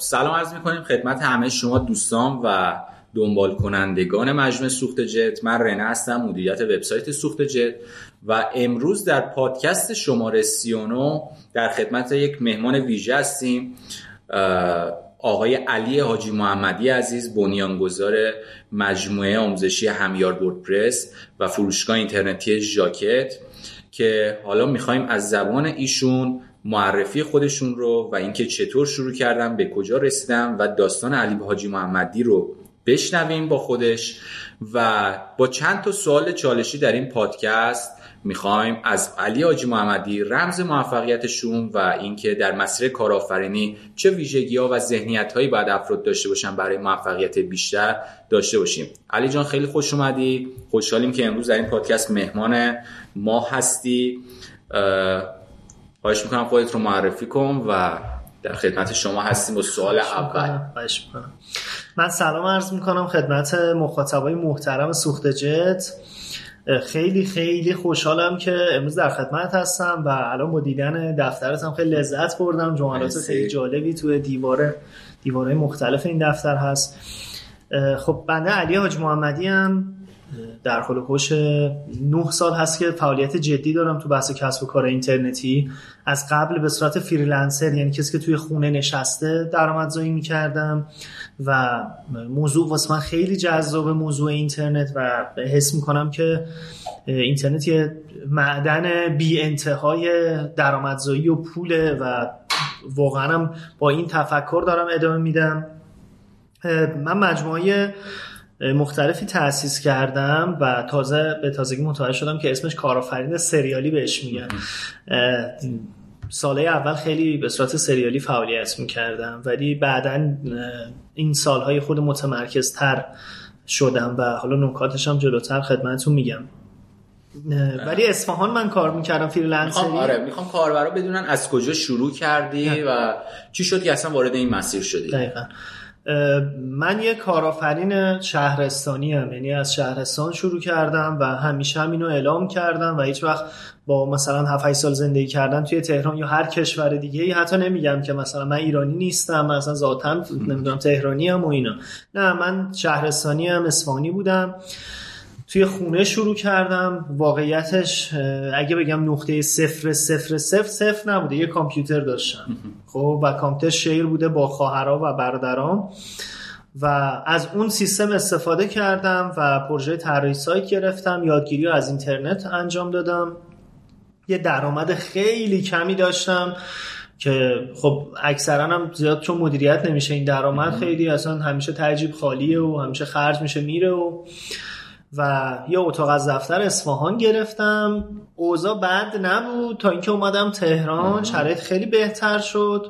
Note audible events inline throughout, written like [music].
سلام عرض می‌کنیم خدمت همه شما دوستان و دنبال کنندگان مجموعه سوخت جت. من رنه هستم مدیریت وبسایت سوخت جت. و امروز در پادکست شماره 39 در خدمت یک مهمان ویژه هستیم آقای علی حاجی محمدی عزیز بنیانگذار مجموعه آموزشی همیار وردپرس و فروشگاه اینترنتی ژاکت که حالا می‌خوایم از زبان ایشون معرفی خودشون رو و اینکه چطور شروع کردم به کجا رسیدم و داستان علی حاجی محمدی رو بشنویم با خودش. و با چند تا سوال چالشی در این پادکست می‌خوایم از علی حاجی محمدی رمز موفقیتشون و اینکه در مسیر کارآفرینی چه ویژگی ها و ذهنیت هایی باید افراد داشته باشن برای موفقیت بیشتر داشته باشیم. علی جان خیلی خوش اومدی. خوشحالیم که امروز در این پادکست مهمان ما هستی. خواهش می‌کنم خودت رو معرفی کن و در خدمت شما هستیم با سوال اول. من سلام عرض می‌کنم خدمت مخاطبای محترم سوخت جت. خیلی خیلی خوشحالم که امروز در خدمت هستم و الان با دیدن دفترت هم خیلی لذت بردم. جملات خیلی جالبی توی دیواره دیواره مختلف این دفتر هست. خب بنده علی حاج محمدی هم در حول و حوش 9 سال هست که فعالیت جدی دارم تو بحث کسب و کار اینترنتی. از قبل به صورت freelancer یعنی کسی که توی خونه نشسته درآمدزایی می‌کردم و موضوع واسه من خیلی جذاب موضوع اینترنت و حس می‌کنم که اینترنت یه معدن بی انتهای درآمدزایی و پوله و واقعا با این تفکر دارم ادامه میدم. من مجموعه مختلفی تأسیس کردم و تازه به تازگی متوجه شدم که اسمش کارآفرین سریالی بهش میگن. ساله اول خیلی به صورت سریالی فعالیت می‌کردم ولی بعدا این سالهای خود متمرکزتر شدم و حالا نکاتش هم جلوتر خدمتتون میگم. ولی اصفهان من کار می‌کردم فریلنسری. می‌خوام آره می‌خوام کاربرا بدونن از کجا شروع کردی و چی شد که اصلا وارد این مسیر شدی؟ دقیقا. من یه کارآفرین شهرستانی هم یعنی از شهرستان شروع کردم و همیشه هم اینو اعلام کردم و هیچ وقت با مثلا 7 سال زندگی کردن توی تهران یا هر کشور دیگه ای حتی نمیگم که مثلا من ایرانی نیستم مثلا ذاتا نمی‌دونم تهرانی هم و اینا. نه من شهرستانی هم اصفهانی بودم. توی خونه شروع کردم. واقعیتش اگه بگم نقطه صفر صفر صفر صفر نبوده. یه کامپیوتر داشتم. [laughs] خب و کامپیوتر شیر بوده با خواهرها و برادرام. و از اون سیستم استفاده کردم و پروژه طراحی سایت گرفتم. یادگیری رو از اینترنت انجام دادم. یه درآمد خیلی کمی داشتم که خب اکثرا هم زیاد چون مدیریت نمیشه این درآمد خیلی اصلا همیشه تجیب خالیه و همیشه خرج میشه میره و و یه اتاق از دفتر اصفهان گرفتم. اوضاع بد نبود. تا اینکه اومدم تهران شرایط خیلی بهتر شد.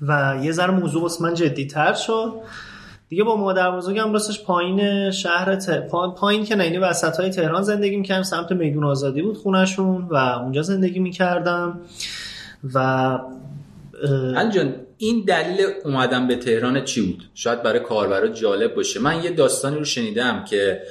و یه ذره موضوع واسه من جدی تر شد. دیگه با مادر بزرگم راستش پایین شهر ت... پایین که نه وسط های تهران زندگی می‌کردم سمت میدون آزادی بود خونشون و اونجا زندگی می‌کردم. و انجان این دلیل اومدن به تهران چی بود؟ شاید برای کاربرا جالب باشه. من یه داستانی رو شنیدم که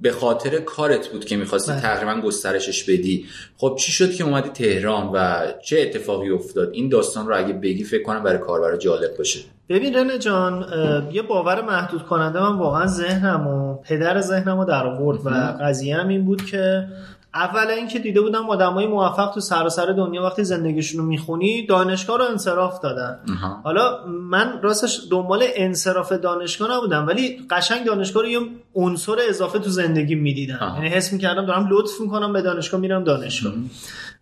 به خاطر کارت بود که می‌خواستی بله. تقریبا گسترشش بدی. خب چی شد که اومدی تهران و چه اتفاقی افتاد؟ این داستان رو اگه بگی فکر کنم برای کاربرا جالب باشه. ببین رنه جان یه باور محدود کننده من واقعا ذهنم و پدر ذهنم رو در آورد و قضیه هم این بود که اول اینکه دیده بودم آدمای موفق تو سراسر دنیا وقتی زندگیشون رو می‌خونی دانشگاه رو انصراف دادن. حالا من راستش دنبال انصراف دانشگاه نبودم ولی قشنگ دانشگاه رو یه عنصر اضافه تو زندگی می‌دیدم. یعنی حس می‌کردم دارم لطف می‌کنم به دانشگاه میرم دانشگاه.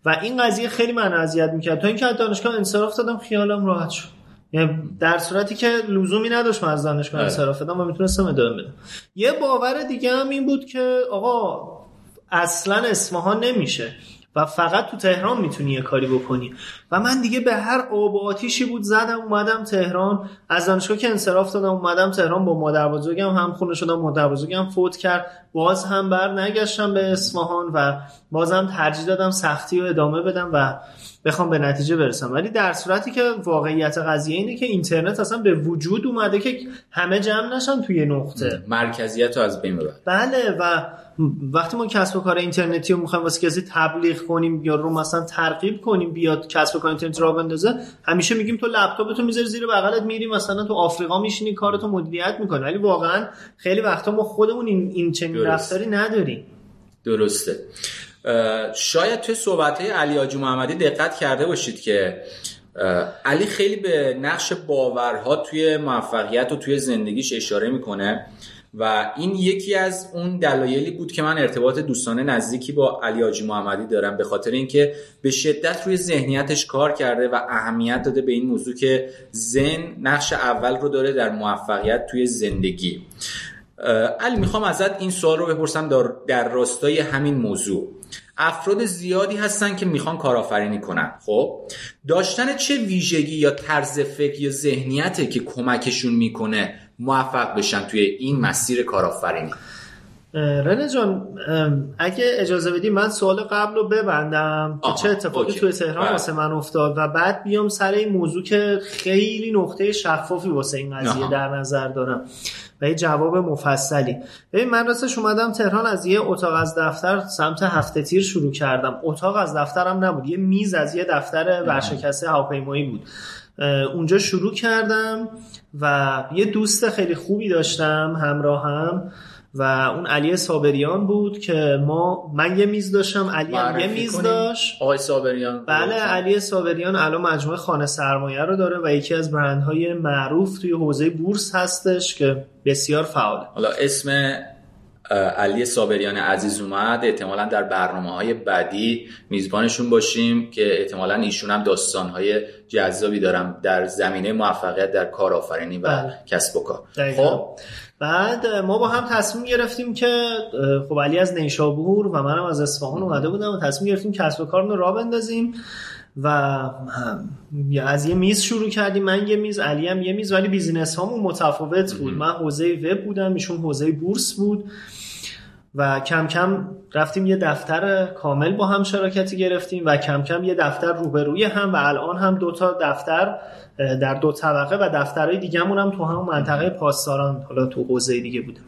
و این قضیه خیلی من اذیت می‌کرد. تا اینکه از دانشگاه انصراف دادم خیالم راحت شد. یعنی در صورتی که لزومی نداشت من از دانشگاه بله. انصراف بدم و می‌تونستم ادامه بدم. یه باور دیگه هم این بود که آقا اصلا اصفهان نمیشه و فقط تو تهران می‌تونی یه کاری بکنی. و من دیگه به هر آب و آتیشی بود زدم اومدم تهران. از دانشگاه که انصراف دادم اومدم تهران با مادر بزرگم هم خونه شدم مادر بزرگم فوت کرد. باز هم بر نگشتم به اصفهان و بازم ترجیح دادم سختی و ادامه بدم و بخوام به نتیجه برسم. ولی در صورتی که واقعیت قضیه اینه که اینترنت اصلا به وجود اومده که همه جمع نشن توی نقطه. مرکزیت رو از بین ببر. بله و وقتی ما کسب و کار اینترنتی رو می‌خوایم واسه کسی تبلیغ کنیم یا رو مثلا ترغیب کنیم بیاد کسب و کار اینترنتی را بندازه همیشه میگیم تو لپتاپ تو می‌ذاری زیر بغلت میری مثلا تو آفریقا میشینی کارتو مدیریت می‌کنی ولی واقعا خیلی وقتا ما خودمون این این چنین رفتاری نداریم. درسته. شاید توی صحبت های علی آجی محمدی دقت کرده باشید که علی خیلی به نقش باورها توی موفقیت و توی زندگیش اشاره می‌کنه. و این یکی از اون دلایلی بود که من ارتباط دوستانه نزدیکی با علی آجی محمدی دارم به خاطر اینکه به شدت روی ذهنیتش کار کرده و اهمیت داده به این موضوع که زن نقش اول رو داره در موفقیت توی زندگی. علی می‌خوام ازت این سوال رو بپرسم در, در راستای همین موضوع. افراد زیادی هستن که می‌خوان کارآفرینی کنن خب؟ داشتن چه ویژگی یا طرز فکر یا ذهنیته که کمکشون می‌کنه موفق بشن توی این مسیر کارآفرینی. رنه جان اگه اجازه بدی من سوال قبل رو ببندم. چه اتفاقی توی تهران بله. واسه من افتاد و بعد بیام سر این موضوع که خیلی نقطه شفافی واسه این قضیه در نظر دارم و یه جواب مفصلی. ببین من راستش اومدم تهران از یه اتاق از دفتر سمت هفته تیر شروع کردم. اتاق از دفترم نبود یه میز از یه دفتر ورشکسته هواپیمایی بود. اونجا شروع کردم و یه دوست خیلی خوبی داشتم همراهم و اون علی صابریان بود که ما من یه میز داشتم علی هم یه میز داشت. آقای صابریان. بله. علی صابریان الان مجموعه خانه سرمایه رو داره و یکی از برندهای معروف توی حوزه بورس هستش که بسیار فعاله. حالا اسم علی صابریان عزیز اومد. احتمالا در برنامه های بعدی میزبانشون باشیم که احتمالا ایشون هم داستان های جذابی دارم در زمینه موفقیت در کارآفرینی و بله. کسب و کار. خب؟ بعد ما با هم تصمیم گرفتیم که خب علی از نیشابور و منم از اصفهان اومده بودم و تصمیم گرفتیم کسب و کار رو را بندازیم. و از یه میز شروع کردیم من یه میز علی هم یه میز ولی بیزینس هامون متفاوت بود. من حوزه وب بودم ایشون حوزه بورس بود و کم کم رفتیم یه دفتر کامل با هم شراکتی گرفتیم و کم کم یه دفتر روبروی هم و الان هم دو تا دفتر در دو طبقه و دفترهای دیگه هم تو هم منطقه پاسداران حالا تو حوزه دیگه بودم.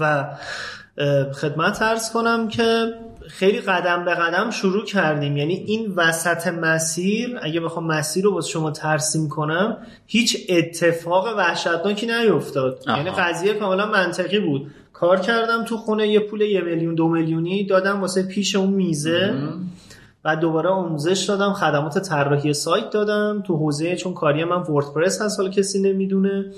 و خدمت ارز کنم که خیلی قدم به قدم شروع کردیم. یعنی این وسط مسیر اگه بخوام مسیر رو با شما ترسیم کنم هیچ اتفاق وحشتناکی نیفتاد. یعنی قضیه کاملا منطقی بود. کار کردم تو خونه یه پول یه میلیون دو میلیونی دادم واسه پیش اون میزه. و دوباره آموزش دادم خدمات طراحی سایت دادم. تو حوزه چون کاری من وردپرس هست حالا کسی نمی‌دونه.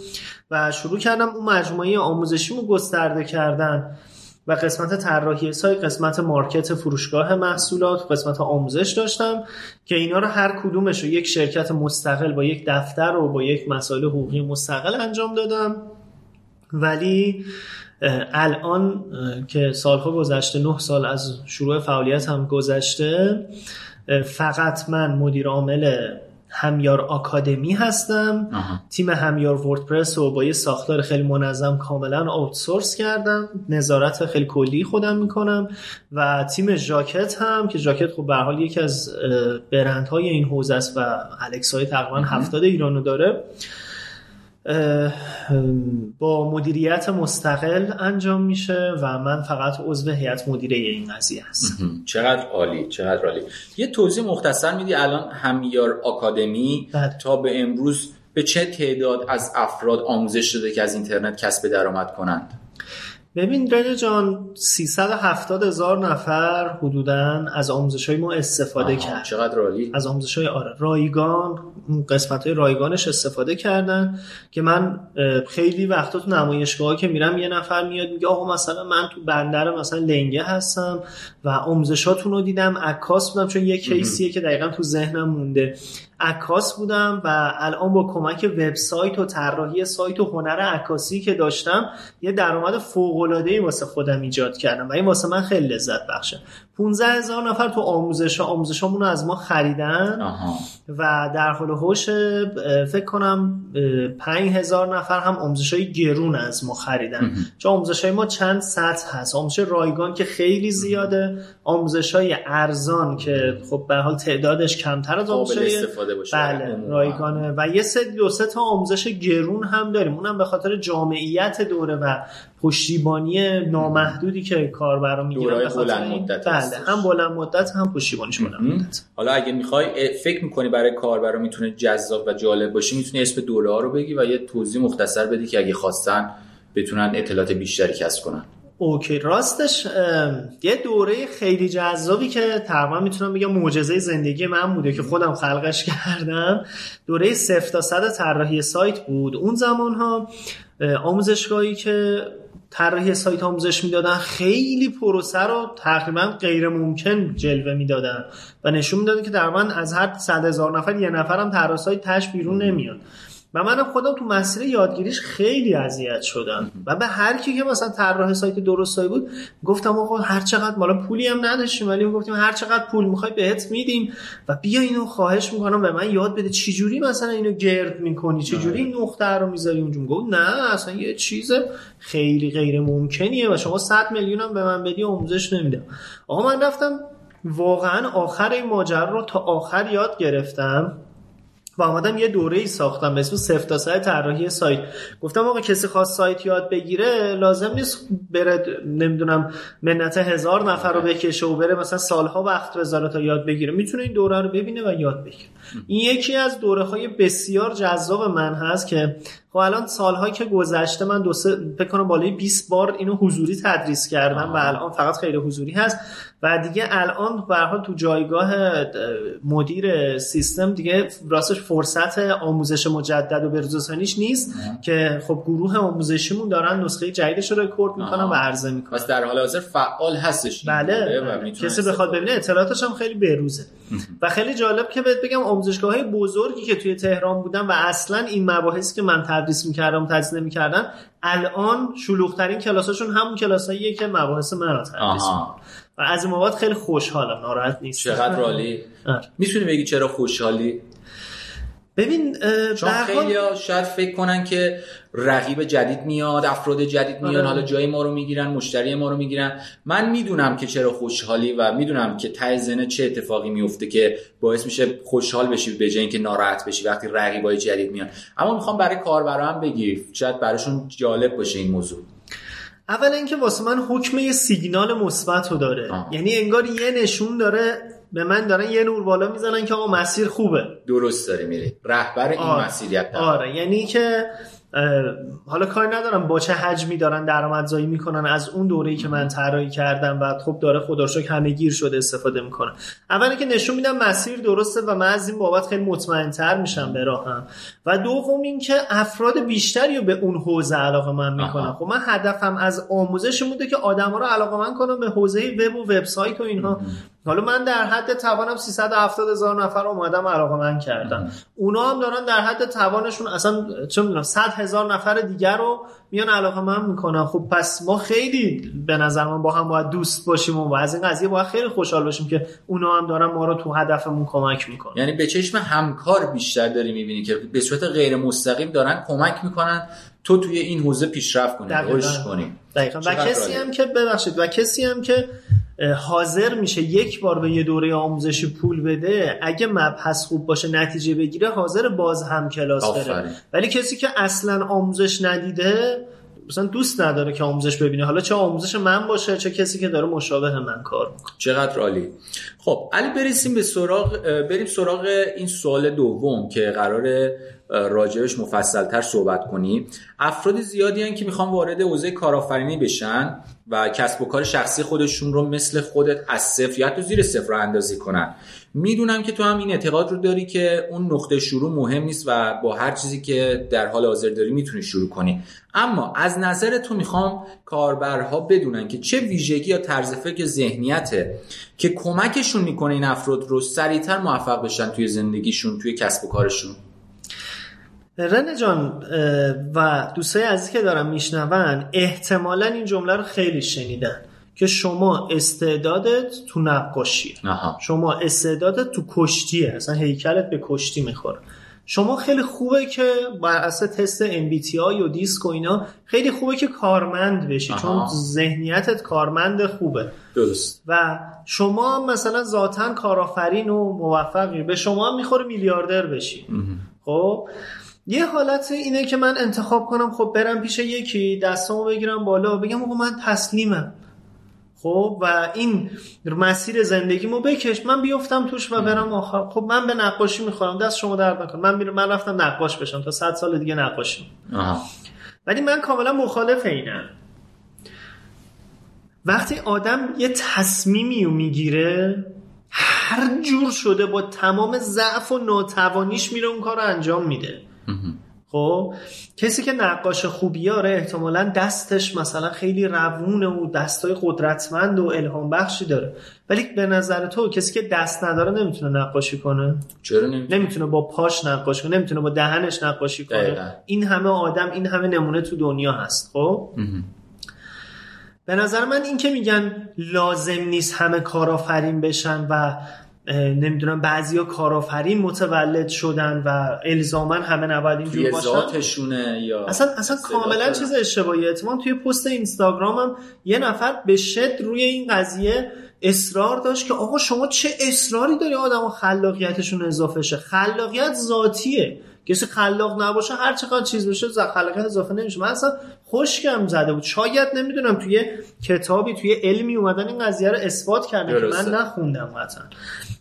و شروع کردم اون مجموعه آموزشیمو گسترده کردن. و قسمت طراحی سایت قسمت مارکت فروشگاه محصولات قسمت آموزش داشتم که اینا رو هر کدومش رو یک شرکت مستقل با یک دفتر و با یک مسائل حقوقی مستقل انجام دادم. ولی الان که سالها گذشته نه سال از شروع فعالیت هم گذشته فقط من مدیر عامل همیار آکادمی هستم. تیم همیار وردپرس رو با یه ساختار خیلی منظم کاملا آوتسورس کردم. نظارت خیلی کلی خودم می‌کنم. و تیم ژاکت هم که ژاکت خب به حال یکی از برندهای این حوزه است و الکسای تقریبا هفتاد ایرانو داره. با مدیریت مستقل انجام میشه و من فقط عضو هیئت مدیره این قضیه هستم. چقدر عالی چقدر عالی. یه توضیح مختصر میدی الان همیار آکادمی بله. تا به امروز به چه تعداد از افراد آموزش داده که از اینترنت کسب درآمد کنند؟ ببین رنه جان 370 هزار نفر حدودا از آموزش های ما استفاده کرد چقدر رالی؟ از آموزش های آره رایگان قسمت های رایگانش استفاده کردن که من خیلی وقتا تو نمایشگاه که میرم یه نفر میاد میگه آقا مثلا من تو بندر مثلا لنگه هستم و آموزشاتون رو دیدم عکاس بودم چون یه کیسیه که دقیقا تو ذهنم مونده. عکاس بودم و الان با کمک وبسایت و طراحی سایت و هنر عکاسی که داشتم یه درآمد فوق العاده ای واسه خودم ایجاد کردم و این واسه من خیلی لذت بخشه. 15 هزار نفر تو آموزش ها آموزش رو از ما خریدن آها. و در حال هوش فکر کنم 5 هزار نفر هم آموزش های گرون از ما خریدن. چون آموزش های ما چند سطح هست. آموزش رایگان که خیلی زیاده. آموزش های ارزان که خب به حال تعدادش کمتر از آموزش بله رایگانه. و یه سه دو سه تا آموزش گرون هم داریم. اونم به خاطر جامعیت دوره و پشتیبانی نامحدودی که کاربرا می‌گیرن به خاطر مدت بله هم بلند مدت هم پشتیبانیش بلند مدت. حالا اگه می‌خوای فکر می‌کنی برای کاربرا می‌تونه جذاب و جالب باشه می‌تونی اسم دوره ها رو بگی و یه توضیح مختصر بدی که اگه خواستن بتونن اطلاعات بیشتری کسب کنن. اوکی راستش یه دوره خیلی جذابی که تقریبا می‌تونم بگم معجزه زندگی من بوده که خودم خلقش [laughs] کردم. دوره صفر تا صد طراحی سایت بود. اون زمان ها آموزشگاهی که طراحی سایت آموزش می‌دادن. خیلی پروسه رو تقریبا غیر ممکن جلوه می‌دادن و نشون می‌دادن که در من از هر صد هزار نفر یه نفرم طراح سایت تش بیرون نمیاد. و منم خودم تو مسیر یادگیریش خیلی اذیت شدم. و به هر کی که مثلا طراح سایت درستایی بود گفتم آقا هر چقدر مالا پولی هم نداشتیم ولی گفتیم هر چقدر پول می‌خوای بهت میدیم. و بیا اینو خواهش می‌کنم به من یاد بده چه جوری مثلا اینو گرد می‌کنی چه جوری این نقطه رو می‌ذاری اونجا گفت نه اصلا یه چیز خیلی غیر ممکنیه و شما 100 میلیون هم به من بدی آموزش نمیدم. آقا من رفتم واقعا آخر این ماجرا رو تا آخر یاد گرفتم. و آمدم یه دوره ای ساختم به اسم صفر تا سایت طراحی سایت. گفتم آقا کسی خواست سایت یاد بگیره لازم نیست بره نمی‌دونم منت هزار نفر رو بکشه و بره مثلا سالها وقت بذاره تا یاد بگیره. می‌تونه این دوره رو ببینه و یاد بگیره. این یکی از دوره های بسیار جذاب من هست که خب الان سالهایی که گذشته من دو سه فکر کنم بالای 20 بار اینو حضوری تدریس کردم و الان فقط خیلی حضوری هست و دیگه الان به حال تو جایگاه مدیر سیستم دیگه راستش فرصت آموزش مجدد و بروزرسانیش نیست که خب گروه آموزشیمون دارن نسخه جدیدش رو رکورد می‌کنن و عرضه می‌کنن. پس در حال حاضر فعال هستش بله, بله. کسی بخواد ببینه اطلاعاتش هم خیلی بروزه. و خیلی جالب که بهت بگم آموزشگاه های بزرگی که توی تهران بودن و اصلا این مباحثی که من تدریس می‌کردم تدریس نمی‌کردن الان شلوغترین کلاساشون همون کلاساییه که مباحث من رو تدریس و از این مواد خیلی خوشحالم ناراحت نیست چقدر رالی آره. می‌تونی بگی چرا خوشحالی؟ ببین چون خیلی شاید فکر کنن که رقیب جدید میاد افراد جدید میان آره. حالا جای ما رو می‌گیرن مشتری ما رو می‌گیرن. من می‌دونم که چرا خوشحالی و می‌دونم که ته چه اتفاقی میفته که باعث میشه خوشحال بشی به جای اینکه ناراحت بشی وقتی رقیبای جدید میان. اما می‌خوام برای کاربرا هم بگی شاید براشون جالب باشه این موضوع. اول اینکه واسه من حکم یه سیگنال مثبت رو داره. یعنی انگار یه نشون داره به من دارن یه نور بالا می‌زنن که آقا مسیر خوبه. درست داری میری. رهبر این آره. مسیریت آره. یعنی که حالا کار ندارم. با چه حجمی دارن درآمدزایی می‌کنن؟ از اون دوره‌ای که من طراحی کردم و خب داره خدا همه گیر شده استفاده می‌کنن. اولی که نشون میدم مسیر درسته و من از این بابت خیلی مطمئنتر میشم به راهم. و دوم اینکه افراد بیشتری رو به اون حوزه علاقه من می‌کنن. خب من هدفم از آموزش بوده که آدما رو علاقه من کنم به حوزه وب و وبسایت و اینها. حالا من در حد توانم 370 هزار نفر اومدم علاقه من کردم اونا هم دارن در حد توانشون اصلا چه می‌دونم 100 هزار نفر دیگر رو میان علاقه من می‌کنن. خب پس ما خیلی به نظر من با هم باید دوست باشیم و از این قضیه باید خیلی خوشحال باشیم که اونا هم دارن ما رو تو هدفمون کمک می‌کنن. یعنی به چشم همکار بیشتر داری می‌بینی که به صورت غیر مستقیم دارن کمک می‌کنن تو توی این حوزه پیشرفت کنی رشد کنی. دقیقا. و کسی هم که ببخشید. و کسی هم که حاضر میشه یک بار به یه دوره آموزشی پول بده. اگه مبحث خوب باشه نتیجه بگیره حاضر باز هم کلاس بره. ولی کسی که اصلا آموزش ندیده مثلا دوست نداره که آموزش ببینه. حالا چه آموزش من باشه چه کسی که داره مشابه من کار می‌کنه. چقدر عالی. خب علی برسیم به سراغ بریم سراغ این سوال دوم که قرار راجبش مفصلتر صحبت کنیم افراد زیادی هن که می‌خوان وارد حوزه کارآفرینی بشن و کسب و کار شخصی خودشون رو مثل خودت از صفر یا تو زیر صفر اندازی کنن. می‌دونم که تو هم این اعتقاد رو داری که اون نقطه شروع مهم نیست و با هر چیزی که در حال حاضر داری می‌تونی شروع کنی. اما از نظر تو می‌خوام کاربرها بدونن که چه ویژگی یا طرز فکر ذهنیته که کمکشون می‌کنه این افراد رو سریعتر موفق بشن توی زندگیشون توی کسب و کارشون. رنه جان و دوستای عزیزی که دارم میشنون احتمالا این جمله رو خیلی شنیدن. که شما استعدادت تو نقاشی شما استعدادت تو کشتیه. اصلا هیکلت به کشتی می‌خوره. شما خیلی خوبه که بر اساس تست MBTI و دیسک و اینا خیلی خوبه که کارمند بشی چون ذهنیتت کارمند خوبه. درست. و شما مثلا ذاتا کارآفرین و موفقی. به شما می‌خوره میلیاردر بشی. خب؟ یه حالت اینه که من انتخاب کنم خب برم پیش یکی دستامو بگیرم بالا بگم آقا من تسلیمم. خب و این مسیر زندگیمو بکش. من بیفتم توش و برم آخر. خب من به نقاشی می‌خورم. دست شما درد نکن من میرم من رفتم نقاش بشم تا صد سال دیگه نقاشی. ولی من کاملا مخالف اینم. وقتی آدم یه تصمیمی رو می‌گیره هر جور شده با تمام ضعف و ناتوانیش میره اون کار رو انجام میده. خب کسی که نقاش خوبیاره احتمالا دستش مثلا خیلی روونه و دستای قدرتمند و الهام بخشی داره. ولی به نظر تو کسی که دست نداره نمی‌تونه نقاشی کنه؟ چرا نمی‌تونه؟ نمی‌تونه با پاش نقاشی کنه نمی‌تونه با دهنش نقاشی کنه. این همه آدم این همه نمونه تو دنیا هست خب؟ به نظر من این که میگن لازم نیست همه کارآفرین بشن و نمی‌دونم بعضیا کارآفرین متولد شدن و الزاما همه نباید اینجور باشن؟ ذاتشونه یا اصلا اصلا کاملا چیز اشتباهی. اتفاقا توی پست اینستاگرامم یه نفر به شد روی این قضیه اصرار داشت که آقا شما چه اصراری داری آدم خلاقیتشون اضافه شه؟ خلاقیت ذاتیه. کسی خلاق نباشه هر چقدر چیز بشه خلاقیت اضافه نمیشه. من اصلا خوشگم زده بود. شاید نمی‌دونم توی کتابی توی علمی اومدن این قضیه رو اثبات کرده که من نخوندم قطعا.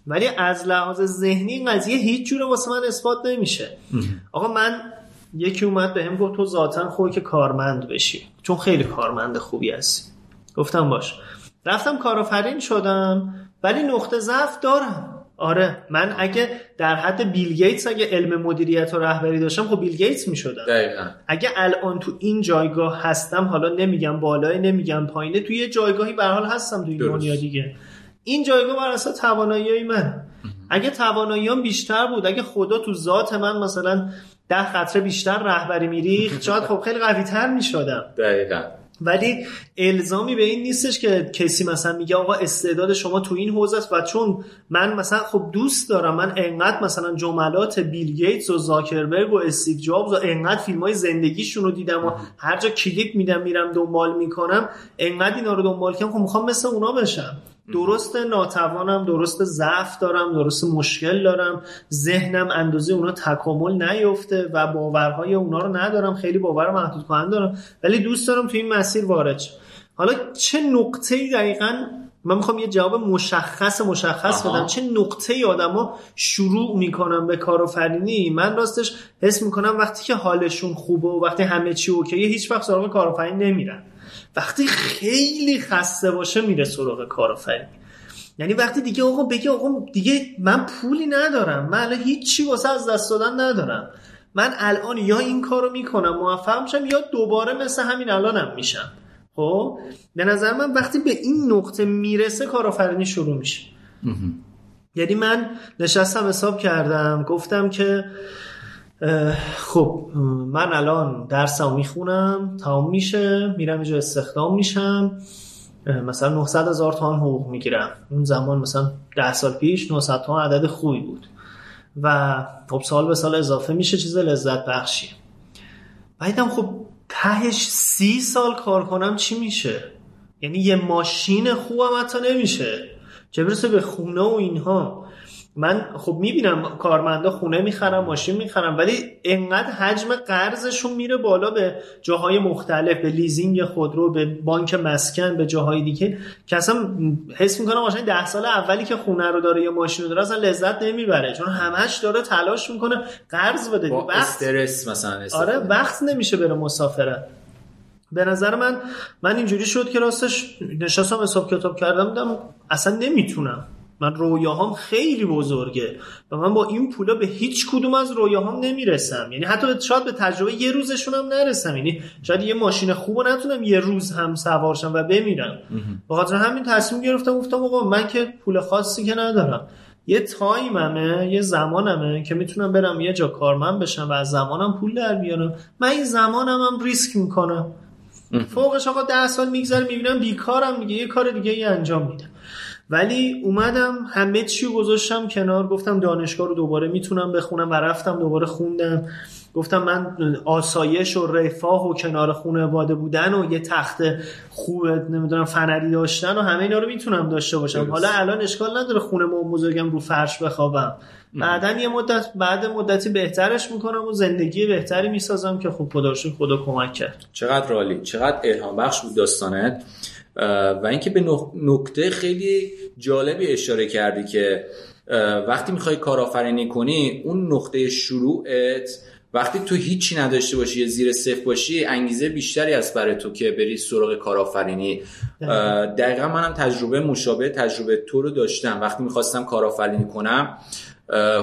ولی از لحاظ ذهنی این قضیه هیچ جوره واسه من اثبات نمیشه. آقا من یکی اومد به هم گفت تو ذاتا خوبی که کارمند بشی. چون خیلی کارمند خوبی هستی. گفتم باش. رفتم کارآفرین شدم ولی نقطه ضعف دارم. آره من اگه در حد بیل گیتس اگه علم مدیریت و رهبری داشتم خب بیل گیتس می‌شدم. اگه الان تو این جایگاه هستم حالا نمیگم بالای نمیگم پایینه توی یه جایگاهی به حال هستم توی دنیا دیگه. این جایگاه بر اساس توانایی من. اگه تواناییام بیشتر بود اگه خدا تو ذات من مثلا ده خطره بیشتر رهبری میریخت شاید خب خیلی قوی تر می‌شدم. دقیقا. ولی الزامی به این نیستش که کسی مثلا میگه آقا استعداد شما تو این حوزه است و چون من مثلا خب دوست دارم من انقدر مثلا جملات بیل گیتس و زاکربرگ و استیو جابز و انقدر فیلم های زندگیشون رو دیدم و هر جا کلیپ میدم میرم دنبال می‌کنم انقدر اینا رو دنبال کنم خب می‌خوام مثل اونا بشم. درست ناتوانم درست ضعف دارم درست مشکل دارم. ذهنم اندازه اونا تکامل نیفته و باورهای اونا رو ندارم. خیلی باور محدود کننده دارم. ولی دوست دارم تو این مسیر وارد حالا چه نقطه ای دقیقا من می‌خوام یه جواب مشخص مشخص بدم. چه نقطه ای آدما شروع می‌کنم به کارآفرینی من راستش حس می‌کنم وقتی که حالشون خوبه و وقتی همه چی اوکیه هیچ وقت سراغ کارآفرینی نمیرن. وقتی خیلی خسته باشه میره سراغ کارآفرینی یعنی وقتی دیگه آقا بگه آقا دیگه من پولی ندارم من الان هیچی واسه از دست دادن ندارم. من الان یا این کارو می‌کنم موفق میشم یا دوباره مثل همین الانم میشم. خب؟ به نظر من وقتی به این نقطه می‌رسه کارآفرینی شروع میشه. یعنی من نشستم حساب کردم گفتم که خب من الان درسم می‌خونم تمام میشه میرم اینجا استخدام میشم. مثلا 900 هزار تومان حقوق می‌گیرم. اون زمان مثلا 10 سال پیش 900 تومان عدد خوبی بود. و خب سال به سال اضافه میشه چیز لذت بخشی. بعدم خب تهش سی سال کار کنم چی میشه؟ یعنی یه ماشین خوبم حتی نمیشه. چه برسه به خونه و اینها. من خب می‌بینم کارمندا خونه می‌خرم ماشین می‌خرم ولی انقدر حجم قرضشون میره بالا به جاهای مختلف به لیزینگ خودرو به بانک مسکن به جاهای دیگه. که اصلا حس می‌کنم قشنگ ده سال اولی که خونه رو داره یا ماشین رو داره اصلا لذت نمی‌بره چون همش داره تلاش می‌کنه قرض بده. با وقت استرس مثلا آره وقت نمیشه بره مسافرت. به نظر من من اینجوری شد که راستش نشستم حساب کتاب کردم بودم اصلا نمی‌تونم. من رویاهام خیلی بزرگه و من با این پولا به هیچ کدوم از رویاهام نمی‌رسم. یعنی حتی شاید به تجربه یه روزشون هم نرسم. یعنی شاید یه ماشین خوب نتونم یه روز هم سوارشم و بمیرم. به خاطر همین تصمیم گرفتم گفتم آقا من که پول خاصی که ندارم. یه تایممه یه زمانمه که می‌تونم برم یه جا کارمند بشم و از زمانم پول در بیارم من این زمانم هم ریسک می‌کنم. فوقش آقا ده سال میگذره می‌بینم بیکارم دیگه یه کار دیگه ای انجام میدم. ولی اومدم همه چی گذاشتم کنار گفتم دانشگاه رو دوباره می‌تونم بخونم و رفتم دوباره خوندم. گفتم من آسایش و رفاه و کنار خونه واده بودن و یه تخت خوب نمی‌دونم فنری داشتن و همه اینا رو می‌تونم داشته باشم. حالا الان اشکال نداره خونه ما بزرگم رو فرش بخوابم. بعدا یه مدت بعد مدتی بهترش می‌کنم و زندگی بهتری می‌سازم که خب خدا خدا کمک کرد. چقدر عالی. چقدر الهام بخش بود داستانت. و اینکه به نکته خیلی جالبی اشاره کردی که وقتی می‌خوای کارآفرینی کنی اون نقطه شروعت وقتی تو هیچی نداشته باشی یا زیر صفر باشی انگیزه بیشتری از برای تو که بری سراغ کارآفرینی. دقیقا منم تجربه مشابه تجربه تو رو داشتم. وقتی می‌خواستم کارآفرینی کنم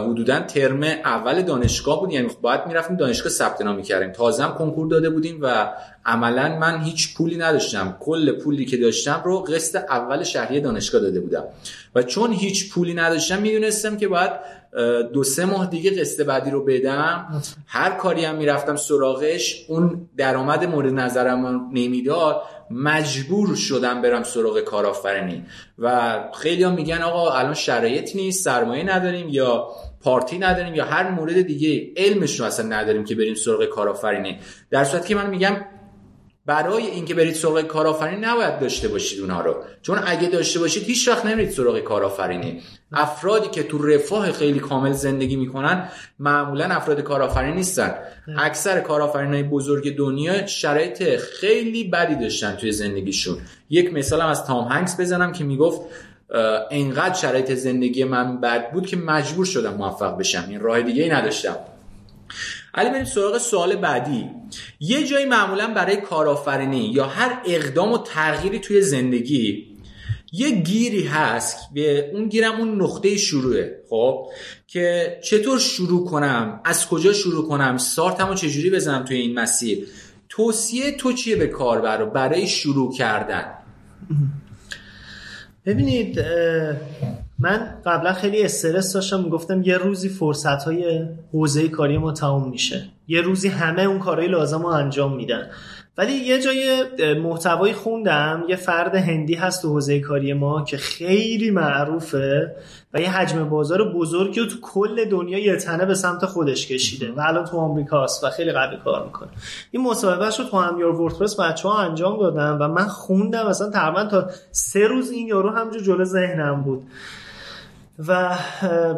حدودا ترم اول دانشگاه بود. یعنی باید می‌رفتیم دانشگاه ثبت نام می‌کردیم. تازه هم کنکور داده بودیم و عملا من هیچ پولی نداشتم. کل پولی که داشتم رو قسط اول شهری دانشگاه داده بودم. و چون هیچ پولی نداشتم می‌دونستم که باید دو سه ماه دیگه قسط بعدی رو بدم. هر کاری هم می‌رفتم سراغش اون درآمد مورد نظرم نمی‌داد. مجبور شدم برم سراغ کارآفرینی. و خیلی هم میگن آقا الان شرایط نیست سرمایه نداریم یا پارتی نداریم یا هر مورد دیگه علمش رو اصلا نداریم که بریم سراغ کارآفرینی. در صورتی که من میگم برای اینکه برید سراغ کارآفرینی نباید داشته باشید اونها رو. چون اگه داشته باشید هیچ وقت نمیرید سراغ کارآفرینی. افرادی که تو رفاه خیلی کامل زندگی می‌کنن معمولا افراد کارآفرین نیستن. اکثر کارآفرینای بزرگ دنیا شرایط خیلی بدی داشتن توی زندگیشون. یک مثالم از تام هنگس بزنم که می‌گفت انقدر شرایط زندگی من بد بود که مجبور شدم موفق بشم. این راه دیگه ای نداشتم. علی بریم سراغ سوال بعدی. یه جایی معمولا برای کارآفرینی یا هر اقدام و تغییری توی زندگی یه گیری هست به اون گیرم اون نقطه شروعه خب؟ که چطور شروع کنم؟ از کجا شروع کنم؟ سارتمو چجوری بزنم توی این مسیر؟ توصیه تو چیه به کاربر برای شروع کردن؟ ببینید من قبلا خیلی استرس داشتم می‌گفتم یه روزی فرصت های حوزه کاری ما تموم میشه. یه روزی همه اون کارهای لازم رو انجام میدن. ولی یه جای محتوایی خوندم یه فرد هندی هست تو حوزه کاری ما که خیلی معروفه و یه حجم بازار بزرگی رو تو کل دنیا یه تنه به سمت خودش کشیده و الان تو آمریکاست و خیلی قوی کار می‌کنه. این مصاحبهش رو تو همیار وردپرس بچه ها انجام دادن و من خوندم مثلا تقریبا تا سه روز این یارو همجور جلو ذهنم بود. و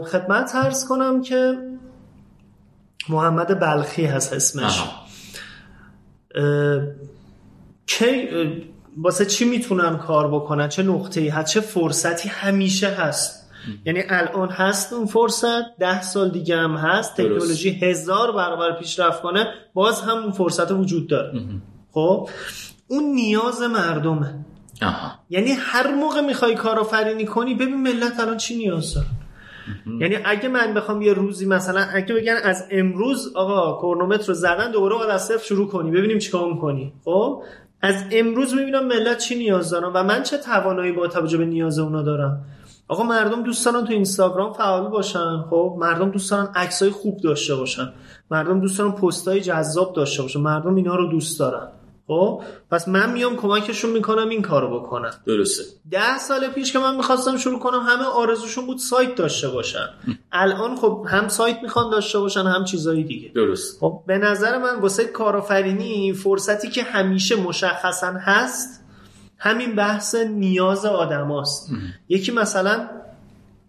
خدمت ترس کنم که محمد بلخی هست اسمش. کی واسه چی می‌تونن کار بکنن؟ چه نقطه ای هست؟ چه فرصتی همیشه هست؟ یعنی الان هست اون فرصت ده سال دیگه هم هست تکنولوژی هزار برابر پیشرفت کنه باز هم اون فرصت وجود داره. خب اون نیاز مردمه. یعنی هر موقع می‌خوای کارآفرینی کنی ببین ملت الان چی نیاز داره. یعنی اگه من بخوام یه روزی مثلا اگه بگن از امروز آقا کرونومتر رو زدن دوباره باید از صفر شروع کنی ببینیم چیکار می‌کنی. خب؟ از امروز می‌بینم ملت چی نیاز دارن و من چه توانایی با توجه به نیاز اونا دارم؟ آقا مردم دوست دارن تو اینستاگرام فعال باشن. خب؟ مردم دوست دارن عکسای خوب داشته باشن. مردم دوست دارن پستای جذاب داشته باشن. مردم اینا رو دوست دارن. خب پس من میام کمکشون می‌کنم این کارو بکنم. درسته. ده سال پیش که من می‌خواستم شروع کنم همه آرزوشون بود سایت داشته باشن. الان خب هم سایت می‌خوان داشته باشن هم چیزایی دیگه. درست. خب به نظر من واسه کارآفرینی فرصتی که همیشه مشخصا هست همین بحث نیاز آدماست یکی مثلا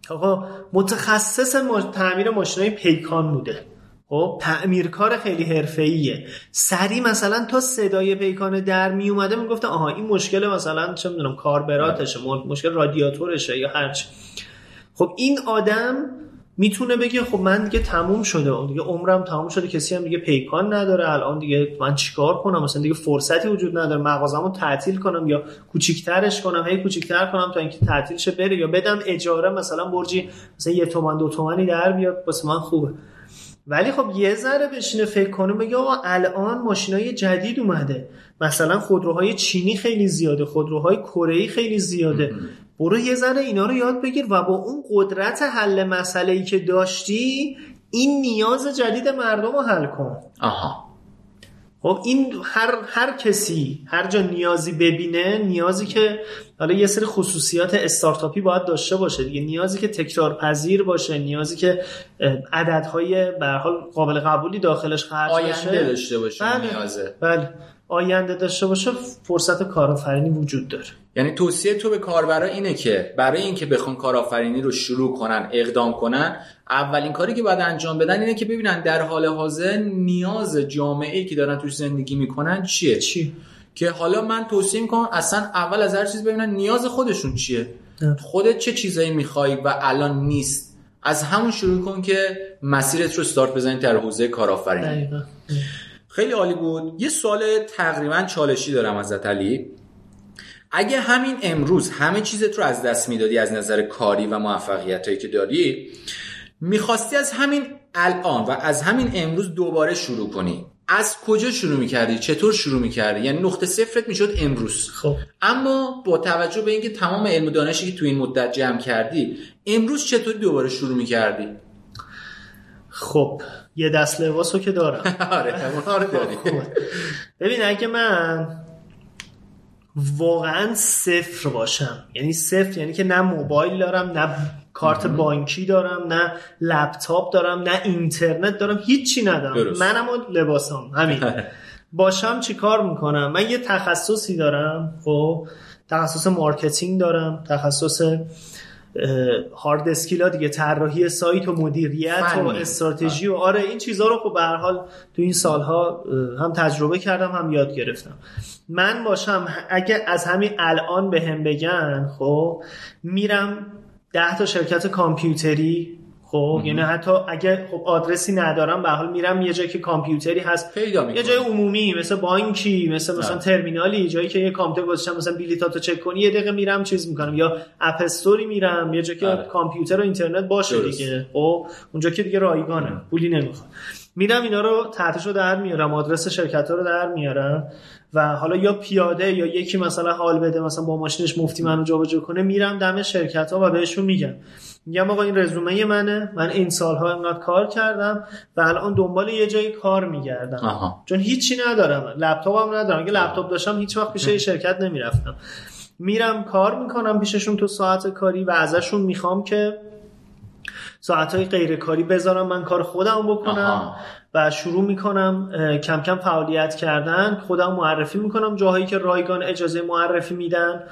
آقا متخصص تعمیر ماشینای پیکان بوده. خب تعمیرکار خیلی حرفه‌ایه. سری مثلا تا صدای پیکان در می اومده می‌گفته آها این مشکل مثلا چه می‌دونم کاربراتشه مشکل رادیاتورشه یا هرچی خب این آدم می‌تونه بگه خب من دیگه تموم شده دیگه عمرم تموم شده کسی هم دیگه پیکان نداره الان دیگه من چیکار کنم؟ مثلا دیگه فرصتی وجود نداره مغازمو تعطیل کنم یا کوچیکترش کنم هی کوچیکتر کنم تا اینکه تعطیل شه بره یا بدم اجاره مثلا برجی مثلا یه تومن دو تومنی در بیاد واسه من خوبه. ولی خب یه ذره بشینه فکر کنه بگه آقا الان ماشینای جدید اومده. مثلا خودروهای چینی خیلی زیاده خودروهای کره خیلی زیاده. برو یه ذره اینا رو یاد بگیر و با اون قدرت حل مسئله ای که داشتی این نیاز جدید مردم رو حل کن. آها. خب این هر هر کسی هر جا نیازی ببینه نیازی که حالا یه سری خصوصیات استارتاپی باید داشته باشه دیگه. نیازی که تکرار پذیر باشه نیازی که عددهای به حال قابل قبولی داخلش خرج آینده داشته باشه بله. نیازه. بله. آینده داشته باشه فرصت کارآفرینی وجود داره. یعنی توصیه تو به کاربرا اینه که برای اینکه بخوان کارآفرینی رو شروع کنن اقدام کنن اولین کاری که باید انجام بدن اینه که ببینن در حال حاضر نیاز جامعه ای که دارن توش زندگی می‌کنن چیه؟ چی؟ که حالا من توصیه می‌کنم اصلا اول از هر چیز ببینن نیاز خودشون چیه. خودت چه چیزایی می‌خوای و الان نیست. از همون شروع کن که مسیرت رو استارت بزنید در حوزه کارآفرینی. خیلی عالی بود. یه سوال تقریبا چالشی دارم ازت علی. اگه همین امروز همه چیزت رو از دست می‌دادی از نظر کاری و موفقیت هایی که داری می‌خواستی از همین الان و از همین امروز دوباره شروع کنی. از کجا شروع می‌کردی؟ چطور شروع می‌کردی؟ یعنی نقطه صفرت می‌شد امروز. خب. اما با توجه به اینکه تمام علم و دانشی که تو این مدت جمع کردی امروز چطور دوباره شروع می‌کردی؟ خب. یه دست لباس رو که دارم. [laughs] آره رو داری. ببین اگه من واقعا صفر باشم یعنی صفر یعنی که نه موبایل دارم نه کارت بانکی دارم نه لپتاپ دارم نه اینترنت دارم هیچی ندارم. درست. منم و لباسام. همین. [laughs] باشم چی کار می‌کنم؟ من یه تخصصی دارم خب؟ تخصص marketing دارم تخصص هارد اسکیل ها دیگه طراحی سایت و مدیریت و. استراتژی و آره این چیزها رو خب به هر حال تو این سالها هم تجربه کردم هم یاد گرفتم من باشم اگه از همین الان به هم بگن خب میرم ده تا شرکت کامپیوتری خب یعنی حتی اگه خب آدرسی ندارم به حال میرم یه جایی که کامپیوتری هست. پیدا یه جای عمومی مثل بانکی مثل مثلا نه. ترمینالی جایی که یه کامپیوتر گذاشتم مثلا بلیطاتو چک کنی یه دقیقه میرم چیز می‌کنم. یا اپ استوری میرم یه جایی که آره. کامپیوتر و اینترنت باشه درست. دیگه. خب اونجا که دیگه رایگانه. پولی نمی‌خواد میرم اینا رو تحتش رو در میارم. آدرس شرکت رو در میارم. و حالا یا پیاده یا یکی مثلا حال بده مثلا با ماشینش مفتی منو جابجا کنه میرم دم شرکت ها و بهشون میگم. میگم آقا این رزومه منه من این سالها اینقدر کار کردم و الان دنبال یه جایی کار میگردم. آها. چون هیچی ندارم لپتاپم ندارم. اگه لپتاپ داشتم هیچ وقت پیش شرکت نمی‌رفتم. میرم کار می‌کنم پیششون تو ساعت کاری و ازشون می‌خوام که ساعتهای غیر کاری بذارم من کار خودم بکنم آها. و شروع می‌کنم کم کم فعالیت کردن خودم معرفی می‌کنم جاهایی که رایگان اجازه معرفی میدن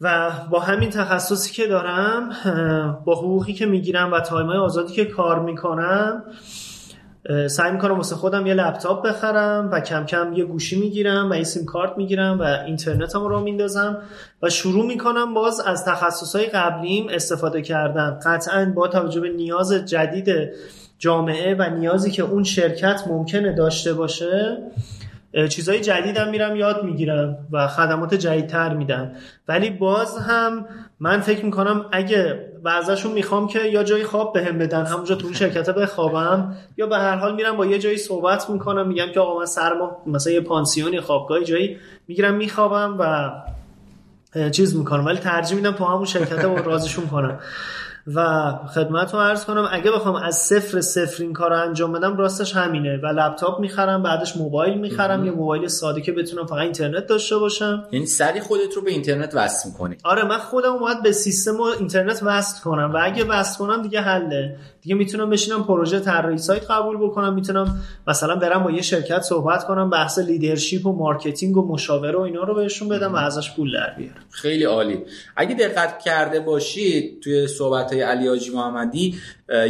و با همین تخصصی که دارم با حقوقی که می‌گیرم و تایمای آزادی که کار می‌کنم سعی می‌کنم واسه خودم یه لپتاپ بخرم و کم کم یه گوشی می‌گیرم و یه سیم کارت می‌گیرم و اینترنتم رو میندازم و شروع می‌کنم باز از تخصصهای قبلیم استفاده کردن. قطعا با توجه به نیاز جدید جامعه و نیازی که اون شرکت ممکنه داشته باشه چیزهای جدیدم میرم یاد می‌گیرم و خدمات جدیدتر میدم. ولی باز هم من فکر می‌کنم اگه و ازشون می‌خوام که یا جایی خواب بهم بدن همونجا تو شرکت بخوابم یا به هر حال میرم با یه جایی صحبت می‌کنم میگم که آقا من سر ماه مثلا یه پانسیونی خوابگاهی جایی می‌گیرم میخوابم و چیز می‌کنم ولی ترجیح میدم تو همون شرکت رو راضیشون کنم. و خدمت رو عرض کنم اگه بخوام از صفر صفر این کار رو انجام بدم راستش همینه. و لپتاپ می‌خرم بعدش موبایل می‌خرم. یا موبایل ساده که بتونم فقط اینترنت داشته باشم. یعنی سری خودت رو به اینترنت وصل می‌کنی. آره من خودم باید به سیستم و اینترنت وصل کنم. و اگه وصل کنم دیگه حله. دیگه می‌تونم بشینم پروژه طراحی سایت قبول بکنم می‌تونم مثلا برم با یه شرکت صحبت کنم بحث leadership و marketing و مشاوره و اینا رو بهشون بدم و ازش پول در بیارم. خیلی عالی. اگه دقت کرده باشید توی صحبت های علی حاجی محمدی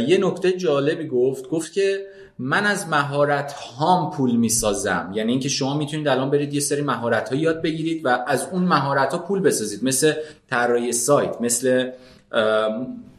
یه نکته جالبی گفت. گفت که من از مهارت هام پول می‌سازم. یعنی اینکه شما می‌تونید الان برید یه سری مهارت ها یاد بگیرید و از اون مهارت ها پول بسازید. مثل طراحی سایت مثل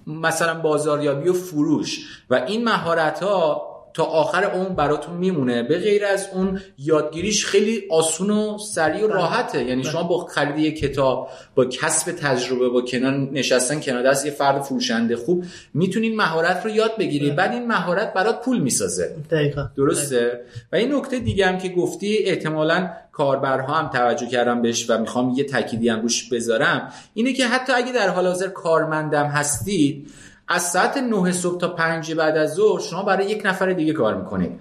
مثلا بازاریابی و فروش. و این مهارت ها تا آخر عمر براتون میمونه. به غیر از اون یادگیریش خیلی آسون و سریع و راحته. یعنی شما با خرید یک کتاب با کسب تجربه با کنار نشستن کنار دست یه فرد فروشنده خوب می‌تونین مهارت رو یاد بگیری بعد این مهارت برات پول می‌سازه. دقیقا. درسته؟ و این نکته دیگه هم که گفتی احتمالا کاربرها هم توجه کردم بهش و می‌خوام یه تأکیدی هم روش بذارم. اینه که حتی اگه در حال حاضر کارمندم هستید از ساعت 9 صبح تا 5 بعد از ظهر شما برای یک نفر دیگه کار می‌کنید.